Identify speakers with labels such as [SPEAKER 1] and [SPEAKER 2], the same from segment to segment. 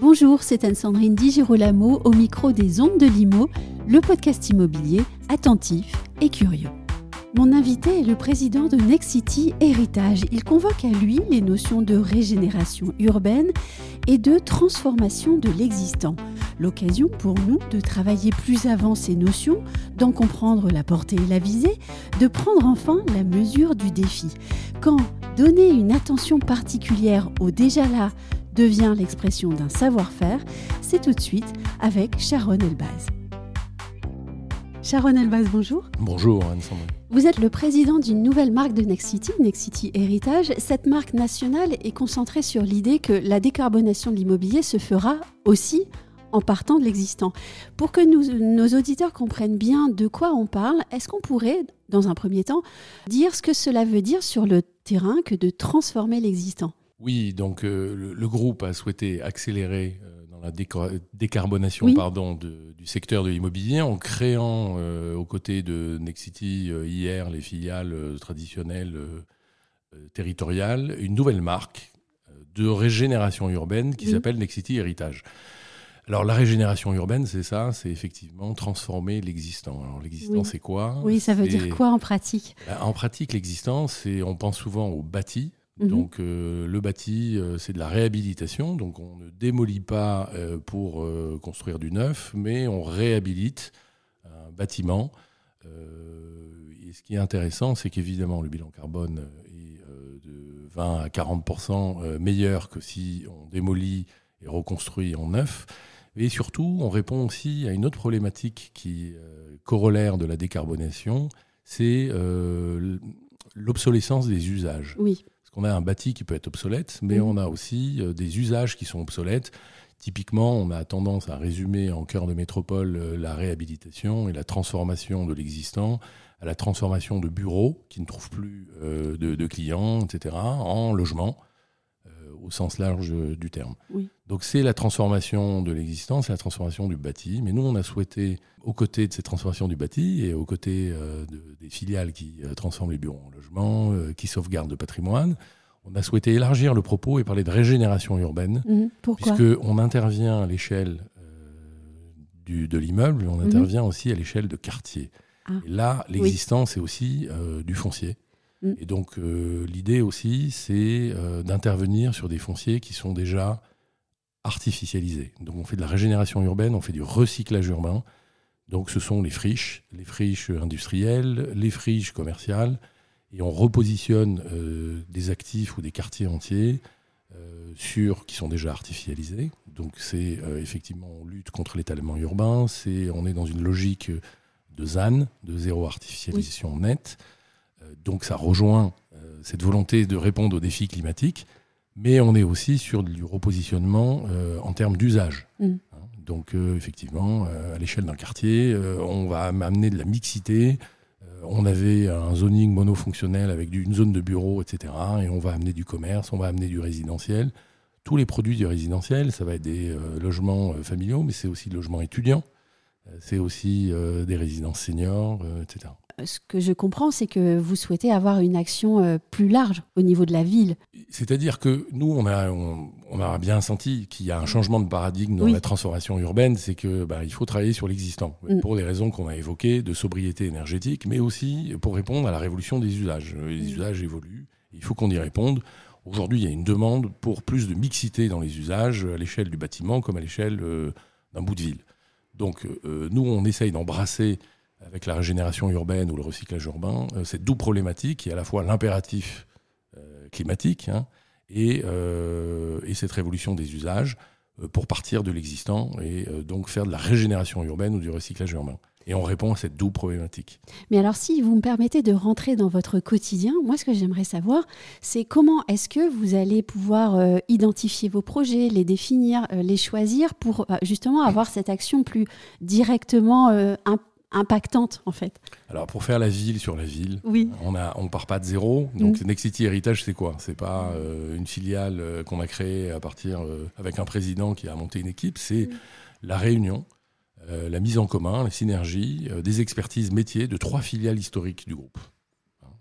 [SPEAKER 1] Bonjour, c'est Anne-Sandrine Di Girolamo au micro des Ondes de Limo, le podcast immobilier attentif et curieux. Mon invité est le président de Nexity Héritage. Il convoque à lui les notions de régénération urbaine et de transformation de l'existant. L'occasion pour nous de travailler plus avant ces notions, d'en comprendre la portée et la visée, de prendre enfin la mesure du défi. Quand donner une attention particulière au déjà là devient l'expression d'un savoir-faire, c'est tout de suite avec Sharon Elbaz. Sharon Elbaz, bonjour.
[SPEAKER 2] Bonjour Anne-Sandrine.
[SPEAKER 1] Vous êtes le président d'une nouvelle marque de Nexity, Nexity Héritage. Cette marque nationale est concentrée sur l'idée que la décarbonation de l'immobilier se fera aussi en partant de l'existant. Pour que nos auditeurs comprennent bien de quoi on parle, est-ce qu'on pourrait, dans un premier temps, dire ce que cela veut dire sur le terrain que de transformer l'existant?
[SPEAKER 2] Oui, donc euh, le, groupe a souhaité accélérer euh, dans la décarbonation pardon, du secteur de l'immobilier en créant euh, aux côtés de Nexity hier les filiales traditionnelles territoriales une nouvelle marque de régénération urbaine qui s'appelle Nexity Héritage. Alors la régénération urbaine, c'est ça, c'est effectivement transformer l'existant. Alors l'existant, c'est quoi?
[SPEAKER 1] Oui, ça veut dire quoi en pratique?
[SPEAKER 2] Ben, En pratique, l'existant, c'est on pense souvent au bâti. Mhm. Donc euh, le bâti, euh, c'est de la réhabilitation. Donc on ne démolit pas euh, pour construire du neuf, mais on réhabilite un bâtiment. et ce qui est intéressant, c'est qu'évidemment le bilan carbone est de 20 à 40% meilleur que si on démolit et reconstruit en neuf. Et surtout, on répond aussi à une autre problématique qui est euh, corollaire de la décarbonation, c'est euh, l'obsolescence des usages.
[SPEAKER 1] Oui.
[SPEAKER 2] Parce qu'on a un bâti qui peut être obsolète, mais on a aussi euh, des usages qui sont obsolètes. Typiquement, on a tendance à résumer en cœur de métropole la réhabilitation et la transformation de l'existant à la transformation de bureaux qui ne trouvent plus de, de, clients, etc., en logements au sens large du terme. Donc c'est la transformation de l'existence, c'est la transformation du bâti. Mais nous, on a souhaité, aux côtés de cette transformation du bâti et aux côtés euh, des filiales qui euh, transforment les bureaux en logements, euh, qui sauvegardent le patrimoine, on a souhaité élargir le propos et parler de régénération urbaine.
[SPEAKER 1] Mmh. Pourquoi?
[SPEAKER 2] Puisqu'on intervient à l'échelle de l'immeuble, on mmh. intervient aussi à l'échelle de quartier. Ah. Et là, l'existence, c'est aussi du foncier. Mm. Et donc euh, l'idée aussi, c'est euh, d'intervenir sur des fonciers qui sont déjà artificialisés. Donc on fait de la régénération urbaine, on fait du recyclage urbain. Donc ce sont les friches, les friches industrielles, les friches commerciales, et on repositionne euh, des actifs ou des quartiers entiers sur qui sont déjà artificialisés. Donc c'est effectivement on lutte contre l'étalement urbain, c'est on est dans une logique de ZAN, de zéro artificialisation nette. Euh, donc ça rejoint euh, cette volonté de répondre aux défis climatiques, mais on est aussi sur du repositionnement euh, en termes d'usage. Mm. Hein, donc effectivement, à l'échelle d'un quartier, on va amener de la mixité. on avait un zoning monofonctionnel avec une zone de bureau, etc. Et on va amener du commerce, on va amener du résidentiel. Tous les produits du résidentiel, ça va être des logements familiaux, mais c'est aussi des logements étudiants. C'est aussi des résidences seniors, etc
[SPEAKER 1] ce que je comprends, c'est que vous souhaitez avoir une action euh, plus large au niveau de la ville.
[SPEAKER 2] C'est-à-dire que nous, on a, on, a bien senti qu'il y a un changement de paradigme dans la transformation urbaine, c'est que bah, il faut travailler sur l'existant, mm. pour les raisons qu'on a évoquées, de sobriété énergétique, mais aussi pour répondre à la révolution des usages. Les mm. usages évoluent, il faut qu'on y réponde. Aujourd'hui, il y a une demande pour plus de mixité dans les usages, à l'échelle du bâtiment comme à l'échelle euh, d'un bout de ville. Donc, euh, nous, on essaye d'embrasser avec la régénération urbaine ou le recyclage urbain, euh, cette double problématique qui est à la fois l'impératif euh, climatique hein, et, euh, et, cette révolution des usages pour partir de l'existant et donc faire de la régénération urbaine ou du recyclage urbain. Et on répond à cette double problématique.
[SPEAKER 1] Mais alors, si vous me permettez de rentrer dans votre quotidien, moi, ce que j'aimerais savoir, c'est comment est-ce que vous allez pouvoir identifier vos projets, les définir, les choisir pour justement avoir cette action plus directement impactante en fait.
[SPEAKER 2] Alors pour faire la ville sur la ville,
[SPEAKER 1] oui.
[SPEAKER 2] on a on part pas de zéro. Donc mm. Next City Héritage c'est quoi? C'est pas euh, une filiale euh, qu'on a créée à partir euh, avec un président qui a monté une équipe, c'est mm. la réunion, la mise en commun, la synergie, des expertises métiers de trois filiales historiques du groupe.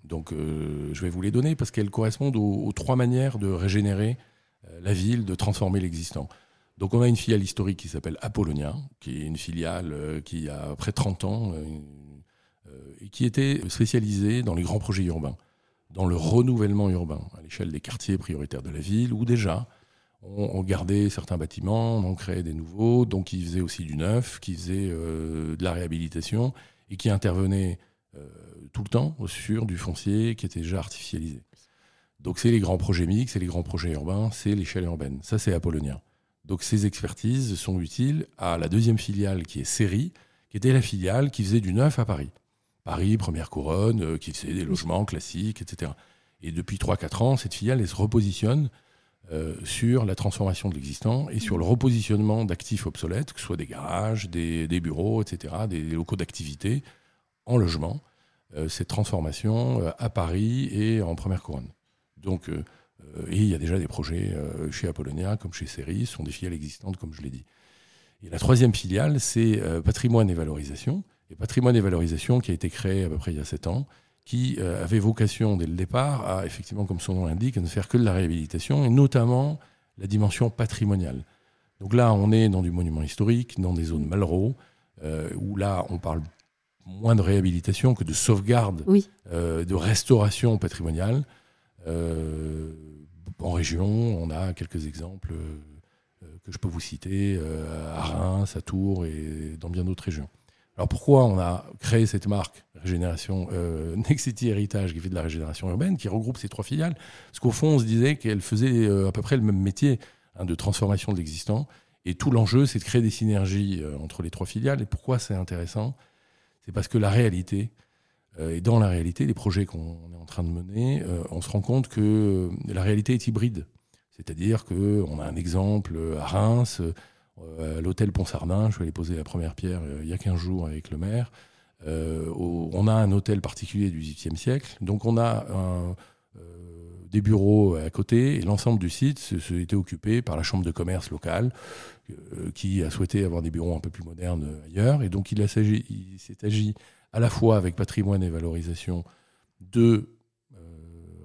[SPEAKER 2] Donc je vais vous les donner parce qu'elles correspondent aux, trois manières de régénérer la ville, de transformer l'existant. Donc on a une filiale historique qui s'appelle Apollonia, qui est une filiale euh, qui a près de 30 ans euh, euh, et qui était spécialisée dans les grands projets urbains, dans le renouvellement urbain à l'échelle des quartiers prioritaires de la ville, où déjà on, gardait certains bâtiments, on en créait des nouveaux, donc qui faisaient aussi du neuf, qui faisaient de la réhabilitation et qui intervenaient tout le temps sur du foncier qui était déjà artificialisé. Donc c'est les grands projets mixtes, c'est les grands projets urbains, c'est l'échelle urbaine. Ça c'est Apollonia. Donc ces expertises sont utiles à la deuxième filiale qui est Série, qui était la filiale qui faisait du neuf à Paris. Paris, première couronne, euh, qui faisait des logements classiques, etc. Et depuis 3-4 ans, cette filiale elle se repositionne euh, sur la transformation de l'existant et sur le repositionnement d'actifs obsolètes, que ce soit des garages, des, bureaux, etc., des locaux d'activité en logement. Euh, cette transformation à Paris et en première couronne. Donc et il y a déjà des projets euh, chez Apollonia, comme chez Ceris, ce sont des filiales existantes, comme je l'ai dit. Et la troisième filiale, c'est euh, Patrimoine et Valorisation. Et Patrimoine et Valorisation, qui a été créé à peu près il y a sept ans, qui avait vocation dès le départ à, effectivement, comme son nom l'indique, à ne faire que de la réhabilitation, et notamment la dimension patrimoniale. Donc là, on est dans du monument historique, dans des zones Malraux, où là, on parle moins de réhabilitation que de sauvegarde, de restauration patrimoniale. Euh, en région, on a quelques exemples euh, que je peux vous citer euh, à Reims, à Tours et dans bien d'autres régions. Alors pourquoi on a créé cette marque Régénération euh, Nexity Héritage qui fait de la régénération urbaine, qui regroupe ces trois filiales? Parce qu'au fond, on se disait qu'elle faisait à peu près le même métier hein, de transformation de l'existant. Et tout l'enjeu, c'est de créer des synergies entre les trois filiales. Et pourquoi c'est intéressant? C'est parce que la réalité, euh, et dans la réalité, les projets qu'on est en train de mener, euh, on se rend compte que euh, la réalité est hybride. C'est-à-dire qu'on a un exemple à Reims, à l'hôtel Pont-Sardin, je vais aller poser la première pierre il y a 15 jours avec le maire. on a un hôtel particulier du XVIIIe siècle, donc on a des bureaux à côté et l'ensemble du site s'est été occupé par la chambre de commerce locale qui a souhaité avoir des bureaux un peu plus modernes ailleurs. Et donc il s'est agi à la fois avec patrimoine et valorisation, de euh,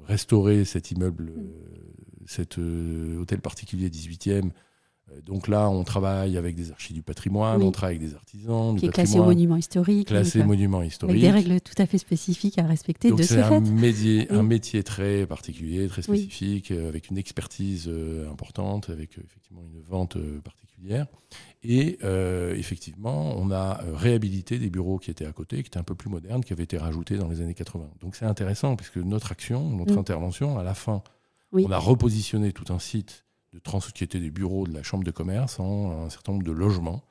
[SPEAKER 2] restaurer cet immeuble, euh, cet euh, hôtel particulier 18e. Donc là, on travaille avec des archives du patrimoine, on travaille avec des artisans.
[SPEAKER 1] Qui est classé monument historique.
[SPEAKER 2] Classé monument historique.
[SPEAKER 1] Avec des règles tout à fait spécifiques à respecter
[SPEAKER 2] donc
[SPEAKER 1] de
[SPEAKER 2] ce un Métier, Un métier très particulier, très spécifique, avec une expertise importante, avec effectivement une vente particulière. Et euh, effectivement, on a euh, réhabilité des bureaux qui étaient à côté, qui étaient un peu plus modernes, qui avaient été rajoutés dans les années 80. Donc c'est intéressant, puisque notre action, notre mm. intervention, à la fin, on a repositionné tout un site de trans des bureaux de la Chambre de commerce en un certain nombre de logements,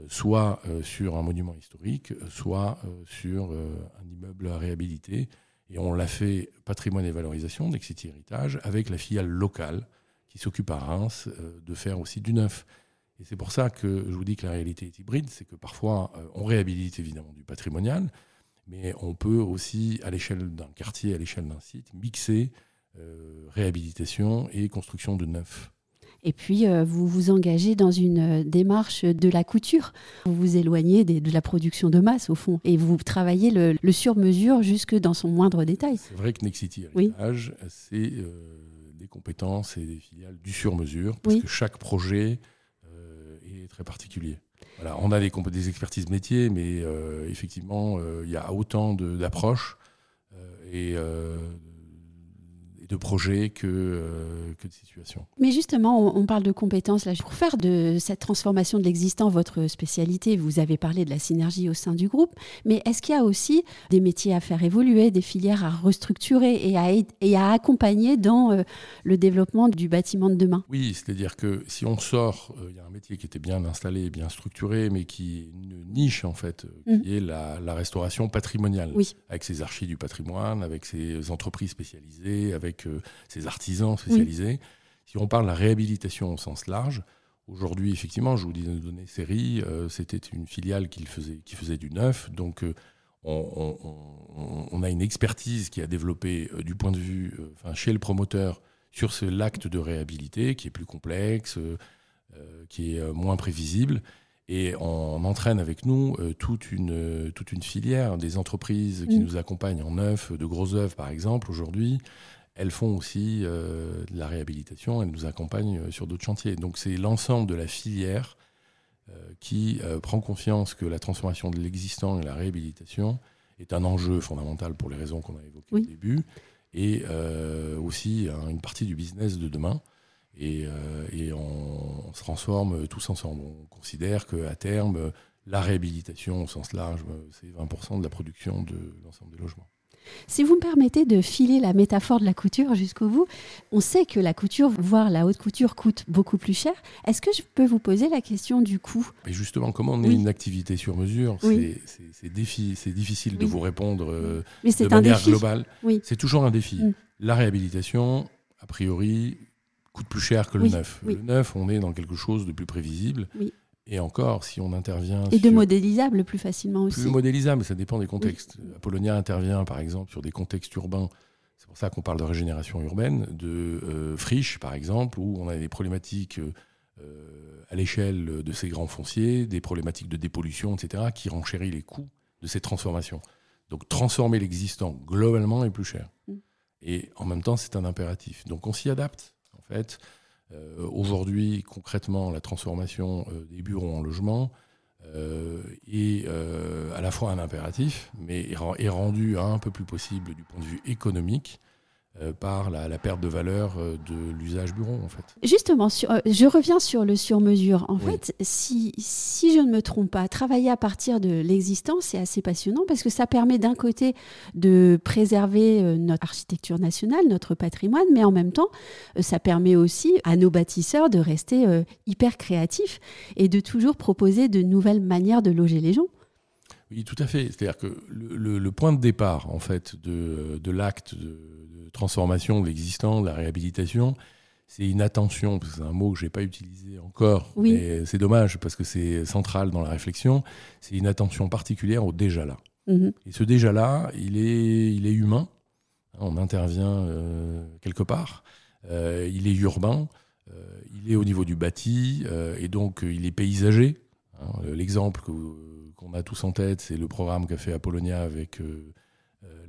[SPEAKER 2] euh, soit sur un monument historique, soit sur un immeuble à réhabiliter. Et on l'a fait patrimoine et valorisation, Nexity Héritage, avec la filiale locale qui s'occupe à Reims de faire aussi du neuf. Et c'est pour ça que je vous dis que la réalité est hybride, c'est que parfois euh, on réhabilite évidemment du patrimonial, mais on peut aussi, à l'échelle d'un quartier, à l'échelle d'un site, mixer euh, réhabilitation et construction de neuf.
[SPEAKER 1] Et puis, euh, vous vous engagez dans une démarche de la couture. Vous vous éloignez de la production de masse, au fond, et vous travaillez le, sur-mesure jusque dans son moindre détail.
[SPEAKER 2] C'est vrai que Nexity Héritage, c'est des compétences et des filiales du sur-mesure, parce que chaque projet très particulier. Voilà, on a des, des expertises métiers, mais euh, effectivement, euh, il y a autant d'approches euh, et de projets que, euh, que de situations.
[SPEAKER 1] Mais justement, on, parle de compétences. Là. Pour faire de cette transformation de l'existant votre spécialité, vous avez parlé de la synergie au sein du groupe, mais est-ce qu'il y a aussi des métiers à faire évoluer, des filières à restructurer et à, et à accompagner dans euh, le développement du bâtiment de demain?
[SPEAKER 2] Oui, c'est-à-dire que si on sort, euh, il y a un métier qui était bien installé, bien structuré, mais qui est une niche en fait, qui mmh. est la, la, restauration patrimoniale,
[SPEAKER 1] oui.
[SPEAKER 2] avec ses archives du patrimoine, avec ses entreprises spécialisées, avec ces artisans spécialisés. Si on parle de la réhabilitation au sens large, Aujourd'hui, effectivement, je vous dis de donner série, c'était une filiale qui faisait, qui faisait du neuf. Donc, on, a une expertise qui a développé du point de vue, enfin, chez le promoteur, sur l'acte de réhabilité qui est plus complexe, qui est moins prévisible. Et on entraîne avec nous euh, toute, une, toute une filière, des entreprises qui nous accompagnent en neuf, de gros œuvres par exemple aujourd'hui. Elles font aussi euh, de la réhabilitation, elles nous accompagnent euh, sur d'autres chantiers. Donc c'est l'ensemble de la filière qui prend conscience que la transformation de l'existant et la réhabilitation est un enjeu fondamental pour les raisons qu'on a évoquées au début, et aussi hein, une partie du business de demain. Et, et on, on, se transforme tous ensemble. On considère qu'à terme, la réhabilitation au sens large, c'est 20% de la production de l'ensemble des logements.
[SPEAKER 1] Si vous me permettez de filer la métaphore de la couture jusqu'au bout, on sait que la couture, voire la haute couture, coûte beaucoup plus cher. Est-ce que je peux vous poser la question du coût?
[SPEAKER 2] Mais justement, comment on est une activité sur mesure? C'est difficile de vous répondre euh, de manière globale. C'est toujours un défi. Mm. La réhabilitation, a priori, coûte plus cher que le neuf. Le neuf, on est dans quelque chose de plus prévisible. Et encore, si on intervient.
[SPEAKER 1] Et de modélisable plus facilement aussi.
[SPEAKER 2] Plus modélisable, ça dépend des contextes. Apollonia intervient par exemple sur des contextes urbains. C'est pour ça qu'on parle de régénération urbaine, de euh, friches par exemple, où on a des problématiques euh, à l'échelle de ces grands fonciers, des problématiques de dépollution, etc., qui renchérissent les coûts de ces transformations. Donc transformer l'existant globalement est plus cher. Mm. Et en même temps, c'est un impératif. Donc on s'y adapte fait. Euh, aujourd'hui, concrètement, la transformation euh, des bureaux en logements euh, est à la fois un impératif, mais est rendu un peu plus possible du point de vue économique par la, perte de valeur euh, de l'usage bureau en fait.
[SPEAKER 1] Justement, euh, je reviens sur le sur-mesure. En fait, si, si je ne me trompe pas, travailler à partir de l'existence, c'est assez passionnant parce que ça permet d'un côté de préserver notre architecture nationale, notre patrimoine, mais en même temps, ça permet aussi à nos bâtisseurs de rester hyper créatifs et de toujours proposer de nouvelles manières de loger les gens.
[SPEAKER 2] Oui, tout à fait. C'est-à-dire que le, point de départ, en fait, de, de l'acte de, transformation de l'existant, de la réhabilitation, c'est une attention, c'est un mot que je n'ai pas utilisé encore, mais c'est dommage parce que c'est central dans la réflexion, c'est une attention particulière au déjà là. Mhm. Et ce déjà là, il est, il est humain, on intervient euh, quelque part, euh, il est urbain, euh, il est au niveau du bâti, et donc il est paysager. Hein. L'exemple qu'on a tous en tête, c'est le programme qu'a fait Apollonia avec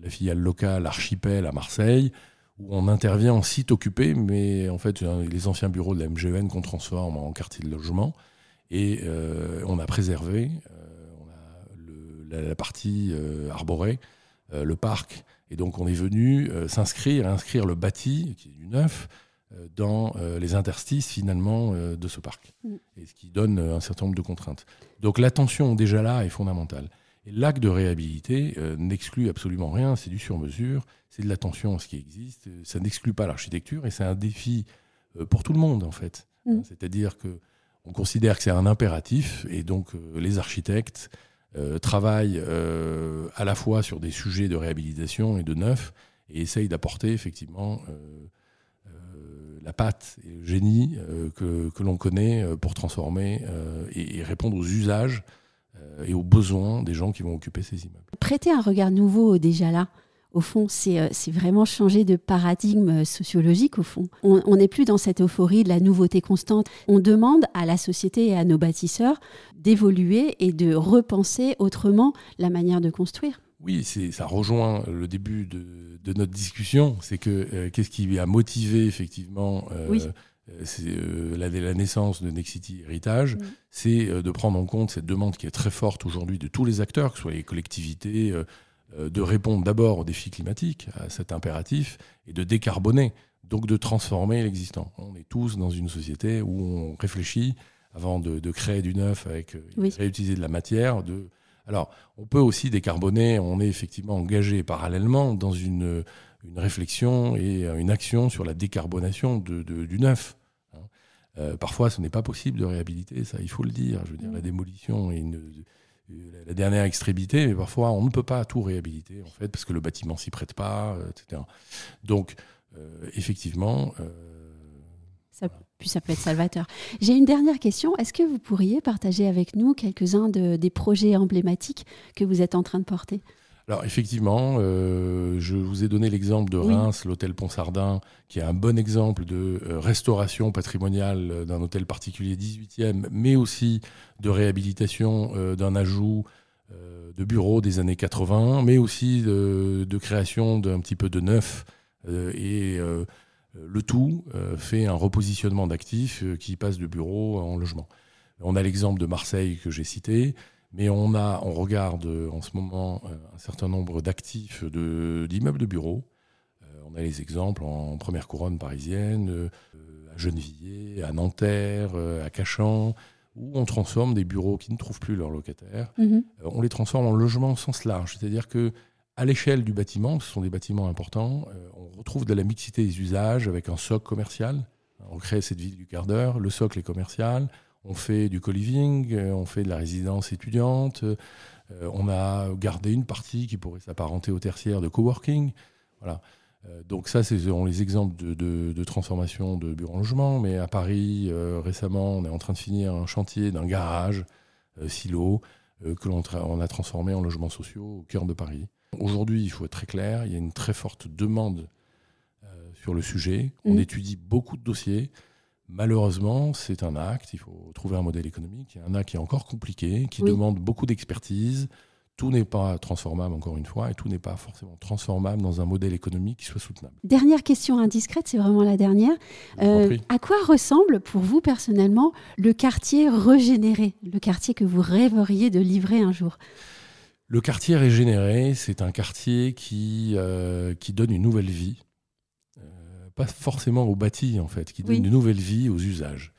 [SPEAKER 2] la filiale locale Archipel à Marseille, où on intervient en site occupé, mais en fait, les anciens bureaux de la MGN qu'on transforme en quartier de logement. Et euh, on a préservé euh, on a la, partie euh, arborée, le parc. Et donc, on est venu s'inscrire, inscrire le bâti, qui est du neuf, dans les interstices finalement de ce parc. Mm. Et ce qui donne un certain nombre de contraintes. Donc, l'attention déjà là est fondamentale. Et l'acte de réhabilité euh, n'exclut absolument rien, c'est du sur-mesure, c'est de l'attention à ce qui existe, ça n'exclut pas l'architecture et c'est un défi euh, pour tout le monde en fait. Mm. C'est-à-dire que on considère que c'est un impératif et donc euh, les architectes travaillent à la fois sur des sujets de réhabilitation et de neuf et essayent d'apporter effectivement la patte et le génie que, que l'on connaît pour transformer et, et, répondre aux usages euh, et aux besoins des gens qui vont occuper ces immeubles.
[SPEAKER 1] Prêter un regard nouveau déjà là, au fond, c'est euh, vraiment changer de paradigme euh, sociologique, au fond. On n'est plus dans cette euphorie de la nouveauté constante. On demande à la société et à nos bâtisseurs d'évoluer et de repenser autrement la manière de construire.
[SPEAKER 2] Oui, ça rejoint le début de, notre discussion. C'est que qu'est-ce qui a motivé effectivement euh, c'est euh, la, la, naissance de Nexity Héritage, mm. c'est euh, de prendre en compte cette demande qui est très forte aujourd'hui de tous les acteurs, que ce soit les collectivités, de répondre d'abord aux défis climatiques, à cet impératif, et de décarboner, donc de transformer l'existant. On est tous dans une société où on réfléchit avant de, créer du neuf avec réutiliser de la matière. De... Alors, on peut aussi décarboner, on est effectivement engagé parallèlement dans une une réflexion et une action sur la décarbonation de, du neuf. Hein. Euh, parfois, ce n'est pas possible de réhabiliter, ça, il faut le dire. Je veux dire, la démolition est une, euh, la dernière extrémité, mais parfois, on ne peut pas tout réhabiliter, en fait, parce que le bâtiment s'y prête pas, euh, etc. Donc, effectivement,
[SPEAKER 1] Ça, puis ça peut être salvateur. J'ai une dernière question. Est-ce que vous pourriez partager avec nous quelques-uns des projets emblématiques que vous êtes en train de porter?
[SPEAKER 2] Alors effectivement, euh, je vous ai donné l'exemple de Reims, l'hôtel Ponsardin, qui est un bon exemple de euh, restauration patrimoniale d'un hôtel particulier 18e, mais aussi de réhabilitation d'un ajout de bureaux des années 80, mais aussi de, de création d'un petit peu de neuf et euh, le tout euh, fait un repositionnement d'actifs euh, qui passe de bureau en logement. On a l'exemple de Marseille que j'ai cité, mais on, a, on regarde en ce moment un certain nombre d'actifs d'immeubles de, bureaux. On a les exemples en première couronne parisienne, à Gennevilliers, à Nanterre, à Cachan, où on transforme des bureaux qui ne trouvent plus leurs locataires. Mhm. On les transforme en logements au sens large, c'est-à-dire que à l'échelle du bâtiment, ce sont des bâtiments importants, euh, on retrouve de la mixité des usages avec un socle commercial. On crée cette ville du quart d'heure, le socle est commercial, on fait du co-living, euh, on fait de la résidence étudiante, euh, on a gardé une partie qui pourrait s'apparenter au tertiaire de coworking. Voilà. donc ça, c'est les exemples de, transformation de bureaux en logement. Mais à Paris, récemment, on est en train de finir un chantier d'un garage silo que l'on on a transformé en logements sociaux au cœur de Paris. Aujourd'hui, il faut être très clair, il y a une très forte demande euh, sur le sujet. On mm. étudie beaucoup de dossiers. Malheureusement, c'est un acte, il faut trouver un modèle économique. Il y a un acte qui est encore compliqué, qui demande beaucoup d'expertise. Tout n'est pas transformable, encore une fois, et tout n'est pas forcément transformable dans un modèle économique qui soit soutenable.
[SPEAKER 1] Dernière question indiscrète, c'est vraiment la dernière. Euh, à quoi ressemble pour vous personnellement le quartier régénéré, le quartier que vous rêveriez de livrer un jour?
[SPEAKER 2] Le quartier régénéré, c'est un quartier qui, euh, qui donne une nouvelle vie, pas forcément au bâti en fait, qui donne une nouvelle vie aux usages.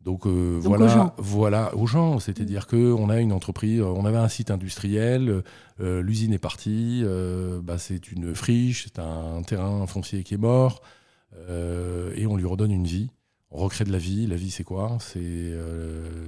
[SPEAKER 2] Donc, euh, voilà, aux gens. voilà aux gens, c'est-à-dire que on a une entreprise, on avait un site industriel, l'usine est partie, bah, c'est une friche, c'est un terrain foncier qui est mort, et on lui redonne une vie. On recrée de la vie. La vie, c'est quoi? C'est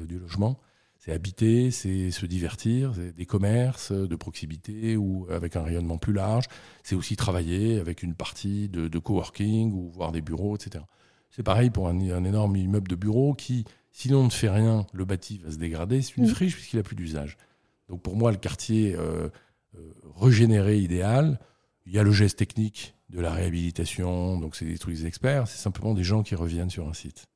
[SPEAKER 2] du logement. C'est habiter, c'est se divertir, c'est des commerces de proximité ou avec un rayonnement plus large. C'est aussi travailler avec une partie de, coworking ou voir des bureaux, etc. C'est pareil pour un, énorme immeuble de bureau qui, si l'on ne fait rien, le bâti va se dégrader. C'est une friche puisqu'il n'a plus d'usage. Donc pour moi, le quartier euh, euh, régénéré idéal, il y a le geste technique de la réhabilitation, donc c'est des trucs experts, c'est simplement des gens qui reviennent sur un site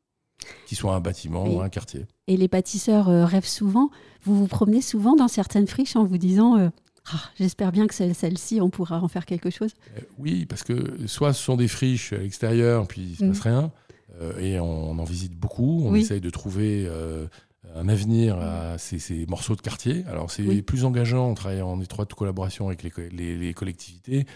[SPEAKER 2] qu'il soit un bâtiment ou un quartier.
[SPEAKER 1] Et les bâtisseurs euh, rêvent souvent. Vous vous promenez souvent dans certaines friches en vous disant euh, ah, J'espère bien que celle-ci, on pourra en faire quelque chose.
[SPEAKER 2] Euh, oui, parce que soit ce sont des friches à l'extérieur, puis il ne se passe mm. rien, et on, en visite beaucoup. On essaye de trouver un avenir à ces, morceaux de quartier. Alors c'est plus engageant, on travaille en étroite collaboration avec les collectivités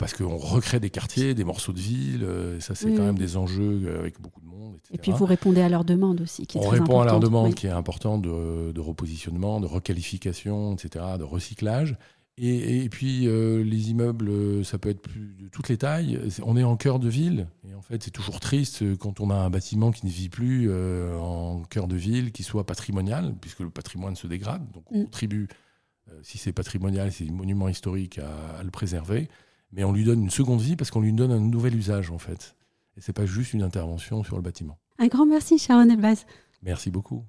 [SPEAKER 2] parce qu'on recrée des quartiers, des morceaux de ville. Euh, ça, c'est quand même des enjeux euh, avec beaucoup de monde.
[SPEAKER 1] Et puis, vous répondez à leur demande aussi, qui est
[SPEAKER 2] On répond à leur demande, qui est importante de, repositionnement, de requalification, etc., de recyclage. Et, puis, euh, les immeubles, ça peut être plus de toutes les tailles. On est en cœur de ville. Et en fait, c'est toujours triste quand on a un bâtiment qui ne vit plus en cœur de ville, qui soit patrimonial, puisque le patrimoine se dégrade. Donc, on mm. contribue, si c'est patrimonial, c'est monument historique, à le préserver mais on lui donne une seconde vie parce qu'on lui donne un nouvel usage en fait. Et c'est pas juste une intervention sur le bâtiment.
[SPEAKER 1] Un grand merci Sharon Elbaz.
[SPEAKER 2] Merci beaucoup.